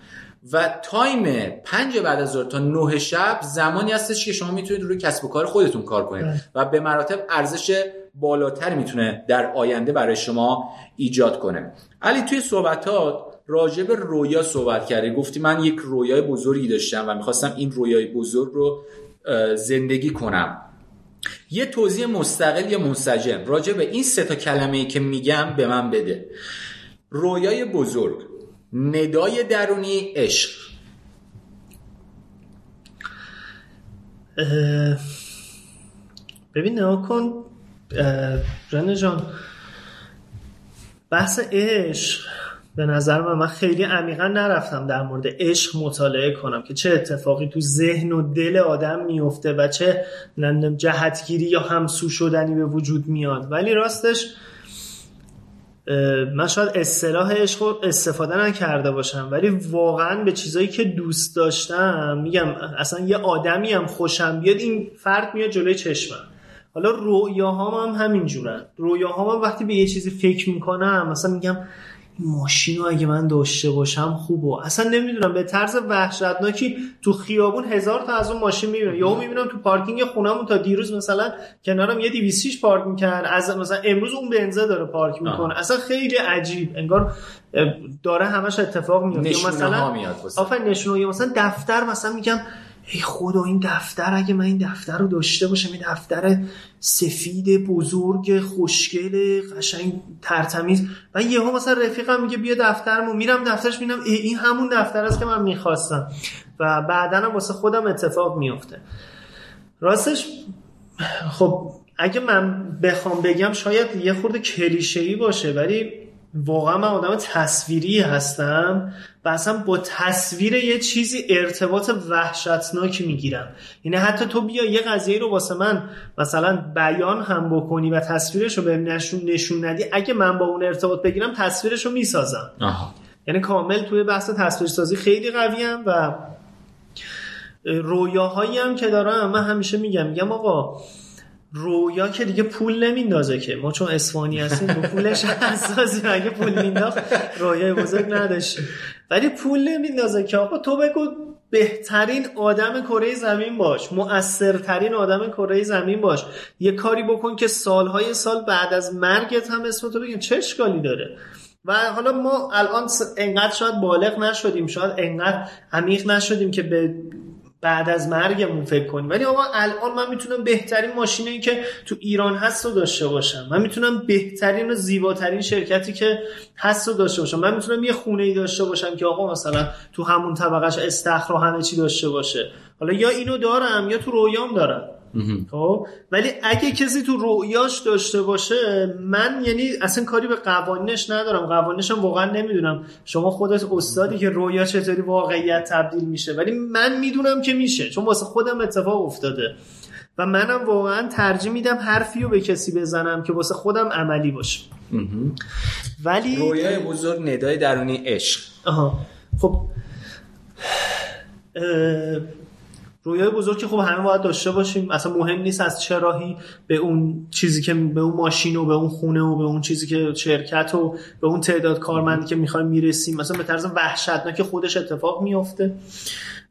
و تایم پنج بعد از ظهر تا نه شب زمانی هستش که شما می‌تونید روی کسب و کار خودتون کار کنید. بله. و به مراتب ارزش بالاتر می‌تونه در آینده برای شما ایجاد کنه. علی توی صحبتات راجع به رویا صحبت کردی. گفتی من یک رویای بزرگی داشتم و می‌خواستم این رویای بزرگ رو زندگی کنم. یه توضیح مستقل یا منسجم. راجع به این سه تا کلمه ای که میگم به من بده. رویای بزرگ ندای درونی عشق. ببین نها کن رنه جان بحث عشق به نظر من من خیلی عمیقا نرفتم در مورد عشق مطالعه کنم که چه اتفاقی تو ذهن و دل آدم میفته و چه جهتگیری یا همسو شدنی به وجود میاد. ولی راستش من شاید اصطلاح عشق رو استفاده نکرده باشم ولی واقعا به چیزایی که دوست داشتم میگم اصلا یه آدمی هم خوشم بیاد این فرد میاد جلوی چشمم. حالا رویاهام هم همین جورن رویاهام هم وقتی به یه چیزی فکر می‌کنم مثلا میگم ماشین رو اگه من داشته باشم خوبه اصلا نمی‌دونم به طرز وحشتناکی تو خیابون هزار تا از اون ماشین می‌بینم. یا می‌بینم تو پارکینگ خونمون تا دیروز مثلا کنارم یه 206 پارک می‌کرد. از مثلا امروز اون بنزه داره پارک می‌کنه. اصلا خیلی عجیب. انگار داره همش اتفاق میفته نشونه ها مثلا میاد. آفرین نشونه مثلا دفتر مثلا میگم ای خدا این دفتر اگه من این دفتر رو داشته باشم این دفتر سفید بزرگ خوشگل قشنگ ترتمیز. و یهو مثلا رفیقم میگه بیا دفترمو. میرم دفترش می‌بینم ای این همون دفتر است که من می‌خواستم. و بعدا هم واسه خودم اتفاق میفته راستش خب اگه من بخوام بگم شاید یه خورده کلیشه‌ای باشه ولی واقعا من آدم تصویری هستم و اصلا با تصویر یه چیزی ارتباط وحشتناکی می‌گیرم یعنی حتی تو بیا یه قضیه رو واسه من مثلا بیان هم بکنی و تصویرش رو به نشون نشون ندی اگه من با اون ارتباط بگیرم تصویرش رو می‌سازم آها. یعنی کامل توی بحث تصویرسازی خیلی قویم و رویاهایی هم که دارم من همیشه میگم میگم آقا رویا که دیگه پول نمیندازه که. ما چون اسفانی هستیم به پولش حساسیم اگه پول مینداخت رویای بزرگ نداشتیم. ولی پول نمیندازه که. آقا تو بگو بهترین آدم کره زمین باش. مؤثرترین آدم کره زمین باش. یه کاری بکن که سالهای سال بعد از مرگت هم اسم تو بگن چه اشکالی داره؟ و حالا ما الان انقدر شاید بالغ نشدیم. شاید انقدر عمیق نشدیم که به بعد از مرگمون فکر کنیم. ولی آقا الان من می‌تونم بهترین ماشینی که تو ایران هست رو داشته باشم. من می‌تونم بهترین و زیباترین شرکتی که هست رو داشته باشم. من می‌تونم یه خونه ای داشته باشم که آقا مثلا تو همون طبقش استخر و همه چی داشته باشه. حالا یا اینو دارم یا تو رویام دارم. خب ولی اگه کسی تو رؤیاش داشته باشه من یعنی اصلا کاری به قوانینش ندارم. قوانینش هم واقعا نمی‌دونم. شما خودت استادی که رویا چطوری واقعیت تبدیل میشه. ولی من می‌دونم که میشه. چون واسه خودم اتفاق افتاده. و منم واقعا ترجیح میدم حرفی رو به کسی بزنم که واسه خودم عملی باشه. ولی رویای بزرگ ندای درونی عشق. آها. خب. اه، رویای بزرگ که خب همه باید داشته باشیم. اصلا مهم نیست از چه راهی به اون چیزی که به اون ماشین و به اون خونه و به اون چیزی که شرکت و به اون تعداد کارمندی که می‌خوایم می‌رسیم. مثلا به طرز وحشتناک خودش اتفاق میفته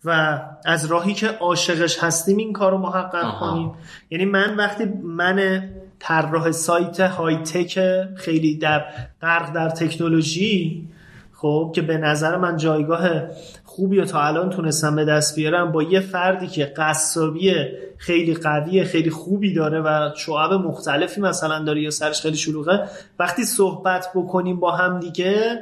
و از راهی که عاشقش هستیم این کار رو محقق. کنیم. یعنی من وقتی من طراح سایت های تک خیلی در غرق در تکنولوژی خب که به نظر من جایگاه خوبی و تا الان تونستم به دست بیارم با یه فردی که قصابی خیلی قوی خیلی خوبی داره و شعب مختلفی مثلا داره یا سرش خیلی شلوغه. وقتی صحبت بکنیم با هم دیگه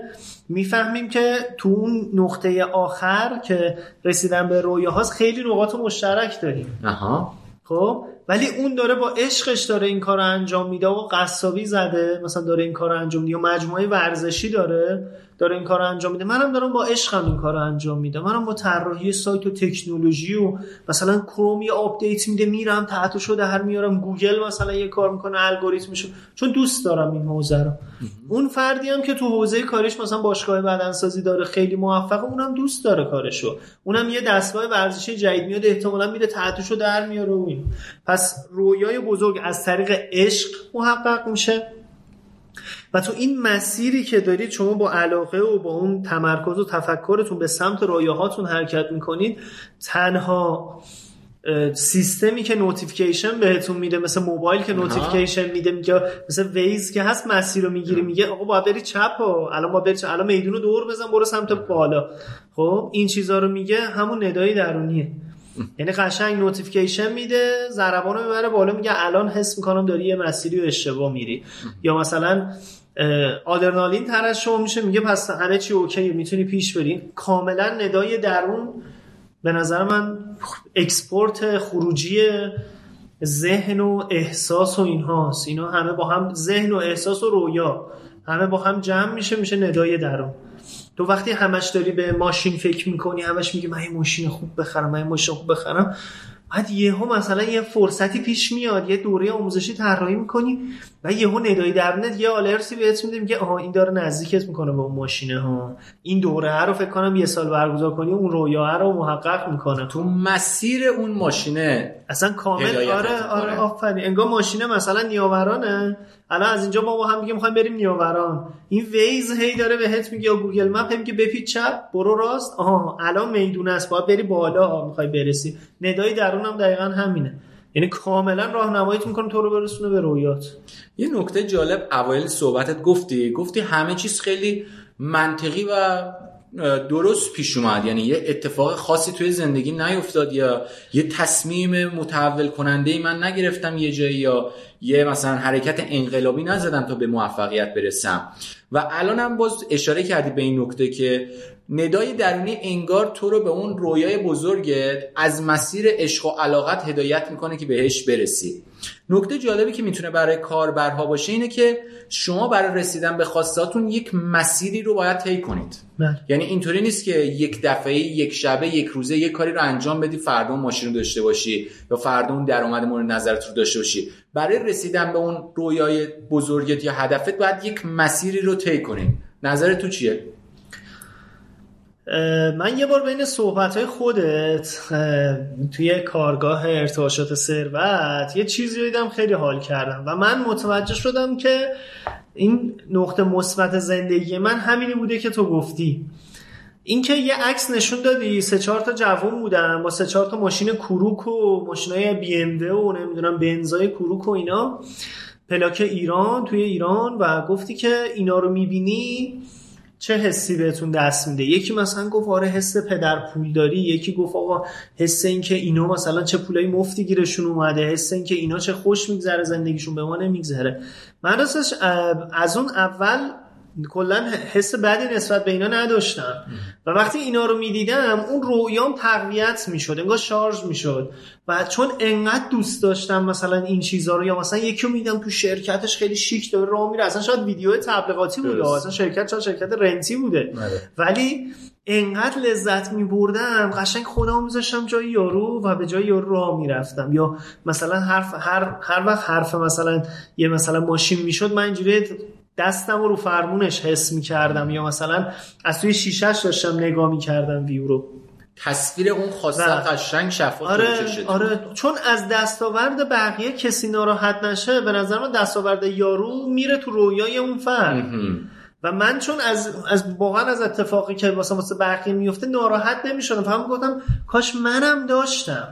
می‌فهمیم که تو اون نقطه آخر که رسیدن به رویاهاست خیلی نقاط مشترک داریم. آها خب ولی اون داره با عشقش داره این کار رو انجام میده و قصابی زده مثلا داره این کار رو انجام میده یا مجموعه ورزشی داره. داره این کار انجام میده. منم دارم با عشقم این کار انجام میده منم با طراحی سایت و تکنولوژی و مثلا کروم یه update میده میرم تهشو در میارم گوگل مثلا یه کار می‌کنه الگوریتمشو. چون دوست دارم این حوزه رو. اون فردی هم که تو حوزه کارش مثلا باشگاه بدنسازی داره خیلی موفقه اونم دوست داره کارشو. اونم یه دستگاه ورزشی جدید میاد احتمالا میره تحتشو در میاره و این پس رویای بزرگ از طریق عشق محقق میشه. و تو این مسیری که دارید شما با علاقه و با اون تمرکز و تفکرتون به سمت رویاهاتون حرکت می‌کنید تنها سیستمی که notification بهتون میده مثل موبایل که notification میده میگه مثل Waze که هست مسیر رو می‌گیری میگه آقا باید بری چپ و الان باید بری چپ. الان میدون رو دور بزن برو سمت بالا. خب این چیزها رو میگه همون ندای درونیه. [laughs] یعنی قشنگ notification میده ضربان رو می‌بره بالا میگه الان حس می‌کنم داری یه مسیری رو اشتباه میری. [laughs] یا مثلا آدرنالین ترشح میشه میگه پس همه چی okay می‌تونی پیش بری کاملا ندای درون به نظر من اکسپورت خروجی ذهن و احساس و اینهاست. اینا همه با هم ذهن و احساس و رویا همه با هم جمع میشه میشه ندای درون. تو وقتی همش داری به ماشین فکر می‌کنی همش میگی من این ماشین خوب بخرم من این ماشین خوب بخرم بعد یهو مثلا یه فرصتی پیش میاد یه دوره آموزشی طراحی می‌کنی و یهو ندای درونت یه آلرسی بهت میده میگه آها این داره نزدیکت می‌کنه به اون ماشینه ها. این دوره رو فکر کنم یه سال برگزار کنی اون رویا رو محقق می‌کنه. تو مسیر اون ماشینه اصلا کامل آره آره آفرین. انگار ماشینه مثلا نیاورانه. الان از اینجا ما با هم میگه می‌خوایم بریم نیاوران. این Waze هی داره بهت میگه یا Google Map میگه بپیچ چپ برو راست. آها الان میدون است باید بری بالا می‌خوای برسی. ندای درونم دقیقا همینه. یعنی کاملا راهنماییت می‌کنه تو رو برسونه به رویات. یه نکته جالب اوایل صحبتت گفتی. گفتی همه چیز خیلی منطقی و درست پیش اومد. یعنی یه اتفاق خاصی توی زندگی نیفتاد یا یه تصمیم متحول کننده ای من نگرفتم یه جایی یا یه مثلا حرکت انقلابی نزدم تا به موفقیت برسم. و الان هم باز اشاره کردی به این نکته که ندای درونی انگار تو رو به اون رویای بزرگت از مسیر عشق و علاقت هدایت می‌کنه که بهش برسی. نکته جالبی که می‌تونه برای کاربرها باشه اینه که شما برای رسیدن به خواستاتون یک مسیری رو باید طی کنید. بله. یعنی اینطوری نیست که یک دفعه یک شبه یک روزه یک کاری رو انجام بدی فردا اون ماشین رو داشته باشی یا فردا اون درآمد مورد نظرت رو داشته باشی. برای رسیدن به اون رویای بزرگت یا هدفت باید یک مسیری رو طی کنی. نظر تو چیه؟ من یه بار بین صحبت های خودت توی کارگاه ارتعاشات ثروت یه چیزی دیدم خیلی حال کردم و من متوجه شدم که این نقطه مثبت زندگی من همینی بوده که تو گفتی. اینکه یه عکس نشون دادی سه چهار تا جوون بودن با سه چهار تا ماشین کروک و ماشینای ام و نمی‌دونم بنزای کروک و اینا پلاک ایران توی ایران و گفتی که اینا رو می‌بینی. چه حسی بهتون دست میده؟ یکی مثلا گفت آره حس پدر پولداری یکی گفت آقا حس این که اینا مثلا چه پولای مفتی گیرشون اومده. حس این که اینا چه خوش میگذره زندگیشون به ما نمیگذره. من راستش از اون اول کلا حس بدی نسبت به اینا نداشتم. و وقتی اینا رو می‌دیدم اون رویام تقویت می‌شد انگار شارژ می‌شد. و چون انقدر دوست داشتم مثلا این چیزها رو یا مثلا یکی رو میدم تو شرکتش خیلی شیک داره راه میره. اصلا شاید ویدیو تبلیغاتی بوده اصلا شرکت شاید شرکت رنتی بوده. بله. ولی انقدر لذت میبردم قشنگ خودم میذاشتم جای یارو و به جای یارو راه می‌رفتم. یا مثلا حرف هر هر وقت حرف مثلا یه مثلا ماشین می‌شد من اینجوری دستم رو فرمونش حس می‌کردم یا مثلا از توی شیشش داشتم نگاه می‌کردم ویو رو. تصویر اون خواسته قشنگ شفاف آره آره چون از دستاورد بقیه کسی ناراحت نشه به نظر من دستاورد یارو میره تو رویای اون فرد. و من چون از از واقعا از اتفاقی که واسه واسه بقیه میفته ناراحت نمی‌شدم. فهم گفتم کاش منم داشتم.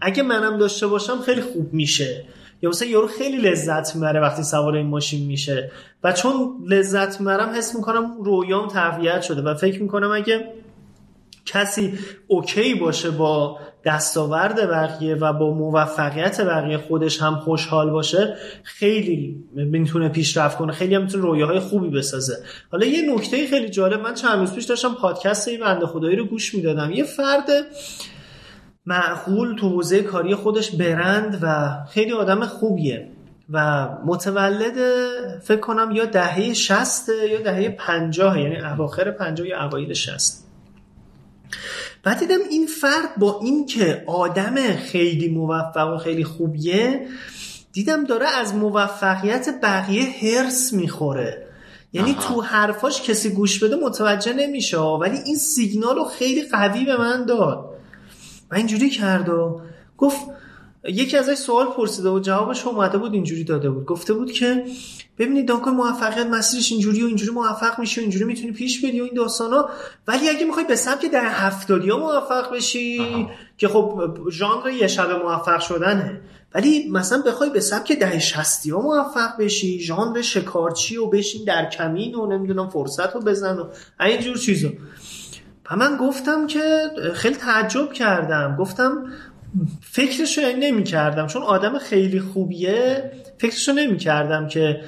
اگه منم داشته باشم خیلی خوب میشه. یا مثلا یارو خیلی لذت می‌بره وقتی سوار این ماشین میشه. و چون لذت می‌برم حس می‌کنم رویام تقویت شده و فکر می‌کنم اگه کسی اوکی باشه با دستاورد بقیه و با موفقیت بقیه خودش هم خوشحال باشه خیلی می‌تونه پیشرفت کنه خیلی هم می‌تونه رویاهای خوبی بسازه. حالا یه نکته خیلی جالب من چند روز پیش داشتم پادکست این بنده خدایی رو گوش می‌دادم. یه فرد معقول تو حوزه کاری خودش برند و خیلی آدم خوبیه و متولد فکر کنم یا دهه 60 یا دهه 50 یعنی اواخر 50 یا اوایل 60 بعد دیدم این فرد با این که آدم خیلی موفق و خیلی خوبیه دیدم داره از موفقیت بقیه هرس می‌خوره. یعنی آها. تو حرفاش کسی گوش بده متوجه نمیشه ولی این سیگنال رو خیلی قوی به من داد. و اینجوری کرد و گفت یکی ازش سوال پرسیده و جوابش اومده بود اینجوری داده بود. گفته بود که ببینید دانکای موفقیت مسیرش اینجوری و اینجوری موفق میشه و اینجوری می‌تونی پیش بری و این داستانا. ولی اگه می‌خوای به سمت در هفتادی ها موفق بشی که خب ژانر یه شب موفق شدنه. ولی مثلا بخوای به سبک ده شستی ها موفق بشی ژانر شکارچی و بشین در کمین و نمی‌دونم فرصت رو بزن و اینجور چیزا. و من گفتم که خیلی تعجب کردم. گفتم فکرشو نمی کردم چون آدم خیلی خوبیه فکرشو نمی کردم که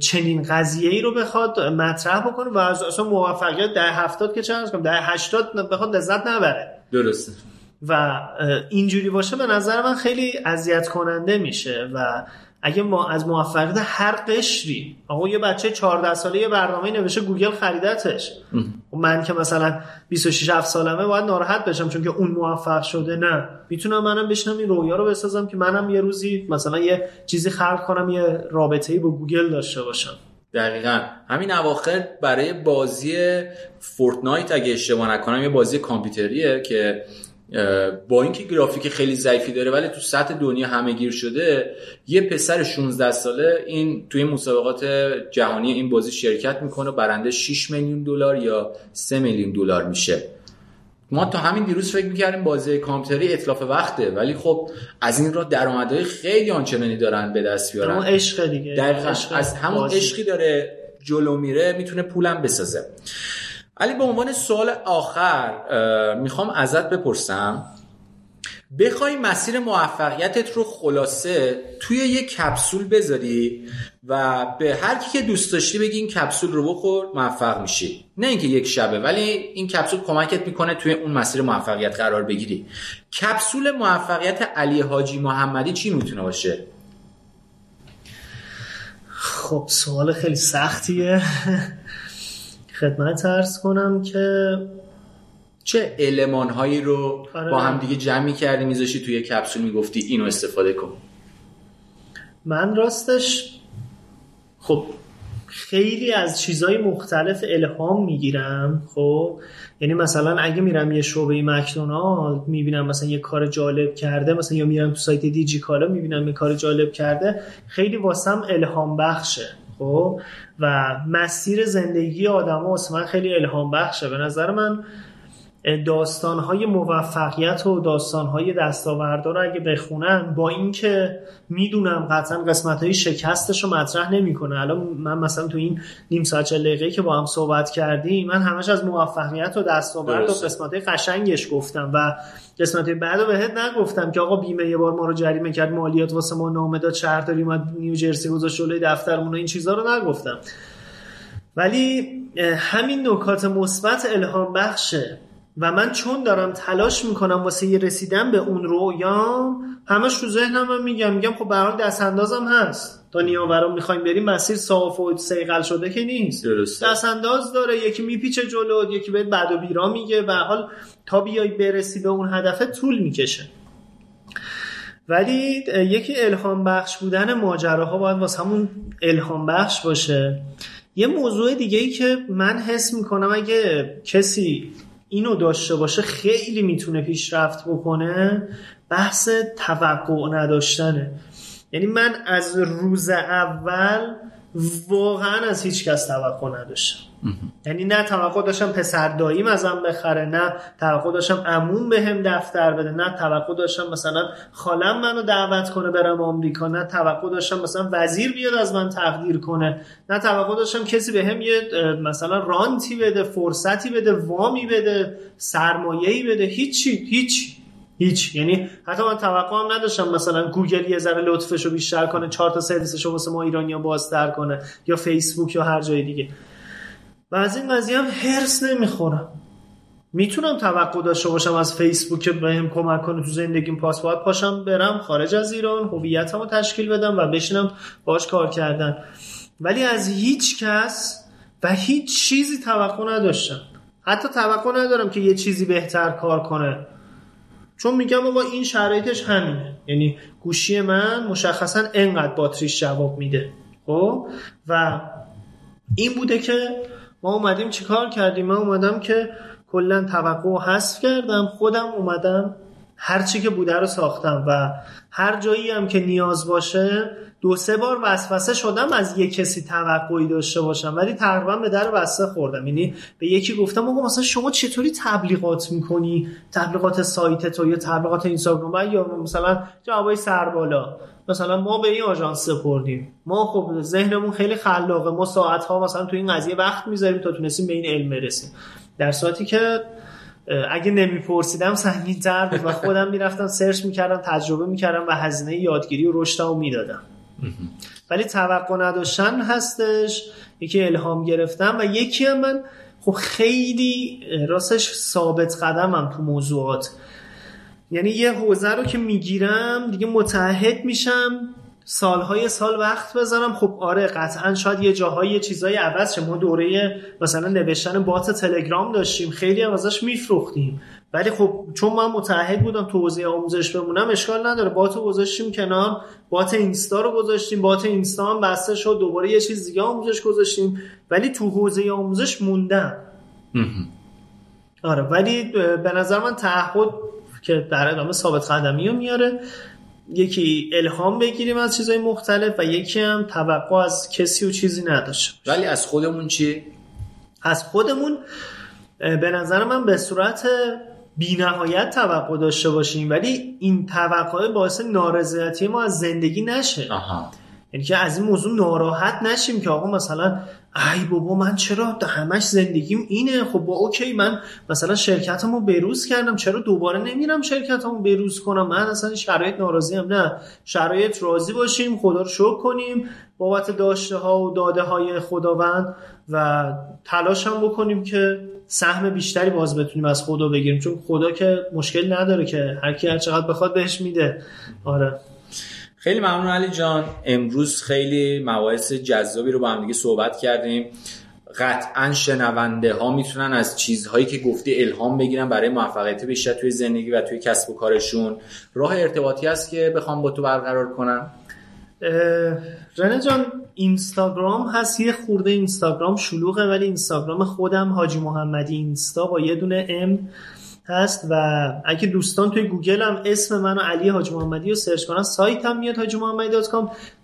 چنین قضیه ای رو بخواد مطرح بکنه و از اصلا موفقیت ده هفتاد که چند کنم ده هشتاد بخواد لذت نبره. درسته. و اینجوری باشه به نظر من خیلی اذیت کننده میشه و اگه ما از موفقیت هر قشری آقا یه بچه 14 ساله یه برنامه نوشته گوگل خریدتش. و من که مثلا 26 7 سالمه باید ناراحت بشم چون که اون موفق شده نه. می‌تونم منم بشینم این رویا رو بسازم که منم یه روزی مثلا یه چیزی خلق کنم یه رابطه‌ای با گوگل داشته باشم. دقیقا. همین اواخر برای بازی فورتنایت اگه اشتباه نکنم یه بازی کامپیوتریه که با اینکه گرافیک خیلی ضعیفی داره ولی تو سطح دنیا همه گیر شده یه پسر 16 ساله این توی مسابقات جهانی این بازی شرکت می‌کنه برنده 6 میلیون دلار یا 3 میلیون دلار میشه. ما تا همین دیروز فکر می‌کردیم بازی کامپیوتری اطلاف وقته ولی خب از این را درآمدهای خیلی آنچنانی دارن به دست بیارن. همون عشق دیگه. دقیقا. از همون عشقی داره جلو میره می‌تونه پولم بسازه. علی به عنوان سوال آخر می‌خوام ازت بپرسم. بخوای مسیر موفقیتت رو خلاصه توی یه کپسول بذاری و به هر کی که دوست داشتی بگی این کپسول رو بخور موفق میشی. نه اینکه یک شبه ولی این کپسول کمکت می‌کنه توی اون مسیر موفقیت قرار بگیری. کپسول موفقیت علی حاجی محمدی چی می‌تونه باشه؟ خب سوال خیلی سختیه. [laughs] خدمت ارز کنم که چه علمان هایی رو آره. با هم دیگه جمع کردی میذاشی توی کپسول می‌گفتی اینو استفاده کن. من راستش خب. خیلی از چیزهای مختلف الهام می‌گیرم خب؟ یعنی مثلا اگه میرم یه شعبه مکدونالد می‌بینم مثلا یه کار جالب کرده مثلا یا میرم تو سایت دیجی کالا می‌بینم یه کار جالب کرده خیلی واسم الهام بخشه. خب؟ و مسیر زندگی آدم ها خیلی الهام بخشه به نظر من داستانهای موفقیت و داستانهای دستاوردها رو اگه بخونن با اینکه می‌دونم قطعا قسمت های شکستش رو مطرح نمی‌کنه. الان من مثلا تو این نیم ساعت چل که با هم صحبت کردیم من همش از موفقیت و دستاورد و قسمت های قشنگش گفتم و قسمت بعد بهت نگفتم که آقا بیمه یه بار ما رو جریمه کرد مالیات واسه ما نامه داد شهرداری اومد نیوجرسی گذاشت جلوی دفترمون این چیزها رو نگفتم. ولی همین نکات مثبت الهام بخشه. و من چون دارم تلاش می‌کنم واسه یه رسیدن به اون رویام همش تو ذهنم هم میگم میگم خب حال دست اندازم هست. تا نیاورا می‌خوایم بریم مسیر صاف و سیقل شده که نیست. درسته. دست انداز داره یکی میپیچه جلو یکی بهت بعد و بیرا میگه. به حال تا بیای برسی به اون هدف طول می‌کشه. ولی یکی الهام بخش بودن ماجراها باید واسه همون الهام بخش باشه. یه موضوع دیگه ای که من حس می‌کنم اگه کسی اینو داشته باشه خیلی می‌تونه پیشرفت بکنه بحث توقع نداشتنه. یعنی من از روز اول واقعا از هیچ کس توقع نداشتم. یعنی نه توقع داشتم پسر داییم ازم بخره نه توقع داشتم عموم به هم دفتر بده نه توقع داشتم مثلا خالم منو دعوت کنه برم آمریکا نه توقع داشتم مثلا وزیر بیاد از من تقدیر کنه نه توقع داشتم کسی به هم یه مثلا رانتی بده فرصتی بده وامی بده سرمایه‌ای بده هیچی هیچ هیچ یعنی حتی من توقع هم نداشتم مثلا گوگل یه ذره لطفش رو بیشتر کنه چهار تا سرویسش رو واسه ما ایرانیا بازتر کنه یا فیسبوک یا هر جای دیگه. و از این قضیه هم هرس نمی‌خورم. می‌تونم توقع داشته باشم از فیسبوک که بهم کمک کنه تو زندگیم پاس باید پاشم برم خارج از ایران هویتمو تشکیل بدم و بشینم باش کار کردن. ولی از هیچ کس و هیچ چیزی توقع نداشتم. حتی توقع ندارم که یه چیزی بهتر کار کنه. چون میگم آقا این شرایطش همینه. یعنی گوشی من مشخصا انقدر باتریش جواب میده. خب؟ و این بوده که ما اومدیم چیکار کردیم؟ من اومدم که کلا توقع حذف کردم. خودم اومدم هر چی که بوده رو ساختم و هر جایی هم که نیاز باشه دو سه بار وسوسه شدم از یه کسی توقعی داشته باشم ولی تقریبا به در بسته خوردم. یعنی به یکی گفتم آقا مثلا شما چطوری تبلیغات می‌کنی؟ تبلیغات سایت تو یا تبلیغات اینستاگرام؟ یا مثلا جوابای سربالا. مثلا ما به این آژانس سپردیم. ما خب ذهنمون خیلی خلاقه. ما ساعت ها مثلا تو این قضیه وقت می‌ذاریم تا تونستیم به این علم برسیم. در صورتی که اگه نمیپرسیدم سنگین تر بود. و خودم می‌رفتم سرچ می‌کردم تجربه می‌کردم و هزینه یادگیری و رشدمو می‌دادم. ولی توقع نداشتن هستش. یکی الهام گرفتم و یکی هم من خب خیلی راستش ثابت قدمم تو موضوعات. یعنی یه حوزه رو که می‌گیرم دیگه متحد میشم. سالهای سال وقت بذارم. خب آره قطعا شاید یه جاهای یه چیزای عوض شه. ما دوره مثلا نوشتن بات تلگرام داشتیم. خیلی هم ازش میفروختیم. ولی خب چون من متحد بودم تو حوزه آموزش بمونم اشکال نداره. بات رو گذاشتیم کنار. بات اینستا رو گذاشتیم. بات اینستا هم بسته شد. دوباره یه چیز دیگه آموزش گذاشتیم. ولی تو حوزه آموزش موندم. آره ولی به نظر من تعهد که در ادامه ثابت قدمی رو میاره. یکی الهام بگیریم از چیزهای مختلف و یکی هم توقع از کسی و چیزی نداشته ولی از خودمون چی؟ از خودمون به نظر من به صورت بی نهایت توقع داشته باشیم ولی این توقع باعث نارضایتی ما از زندگی نشه آها. یعنی که از این موضوع ناراحت نشیم که آقا مثلا ای بابا من چرا همش زندگیم اینه؟ خب با اوکی من مثلا شرکتمو بروز کردم چرا دوباره نمیرم شرکتمو بروز کنم؟ من اصلا شرایط ناراضی هم نه. شرایط راضی باشیم خدا رو شکر کنیم بابت داشته ها و داده های خداوند و تلاش هم بکنیم که سهم بیشتری باز بتونیم از خدا بگیریم. چون خدا که مشکل نداره که هر کی هر چقدر بخواد بهش میده. آره. خیلی ممنون علی جان. امروز خیلی مباحث جذابی رو با هم دیگه صحبت کردیم. قطعا شنونده ها می‌تونن از چیزهایی که گفتی الهام بگیرن برای موفقیت بیشتر توی زندگی و توی کسب و کارشون. راه ارتباطی هست که بخوام با تو برقرار کنم. رنه جان اینستاگرام هست. یه خورده اینستاگرام شلوغه ولی اینستاگرام خودم حاجی محمدی اینستا با یه دونه ام هست و اگه دوستان توی گوگل هم اسم منو علی حاج محمدی رو سرچ کنن سایت هم میاد حاج محمدی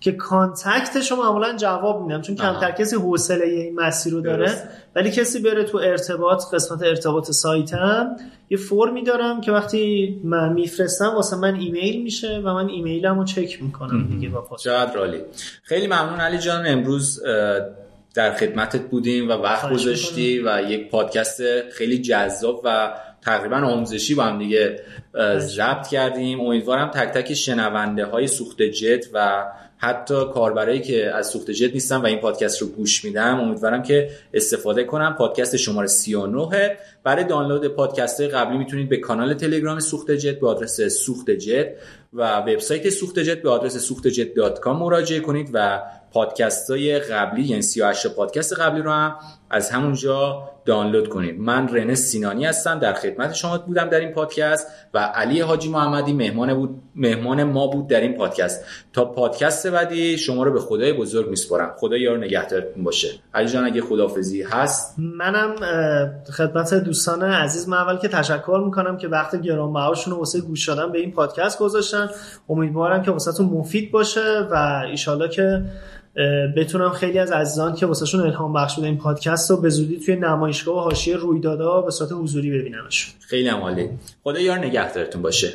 که contact رو معمولا جواب میدم چون کمتر کسی حوصله این مسیر رو داره. ولی کسی بره تو ارتباط قسمت ارتباط سایتم یه فرمی دارم که وقتی من میفرستم واسه من ایمیل میشه و من ایمیلمو چک می‌کنم دیگه باریکلا علی خیلی ممنون علی جان. امروز در خدمتت بودیم و وقت گذاشتی و یک پادکست خیلی جذاب و تقریبا آموزشی با هم دیگه ضبط کردیم. امیدوارم تک تک شنونده های سوخت جت و حتی کاربرایی که از سوخت جت نیستن و این پادکست رو گوش میدم امیدوارم که استفاده کنم پادکست شماره 39 برای دانلود پادکست های قبلی می‌تونید به کانال تلگرام سوخت جت به آدرس سوخت جت و وبسایت سوخت جت به آدرس سوخت جت مراجعه کنید و پادکست های قبلی یعنی 38 پادکست قبلی رو هم از همونجا دانلود کنید. من رنه سینانی هستم در خدمت شما بودم در این پادکست و علی حاجی محمدی مهمان بود مهمان ما بود در این پادکست. تا پادکست بعدی شما رو به خدای بزرگ میسپارم. خدا یار نگهدارتون باشه. علی جان اگه خدافزی هست؟ منم خدمت دوستان عزیز من اول که تشکر می‌کنم که وقت گرانبهاشون رو واسه گوش دادن به این پادکست گذاشتن. امیدوارم که واسهتون مفید باشه و ایشالله که بتونم خیلی از عزیزان که واسهشون الهام بخش بوده این پادکست رو به زودی توی نمایشگاه و حاشیه رویدادها به صورت حضوری ببینمشون. خیلی عالی. خدا یار نگهدارتون باشه.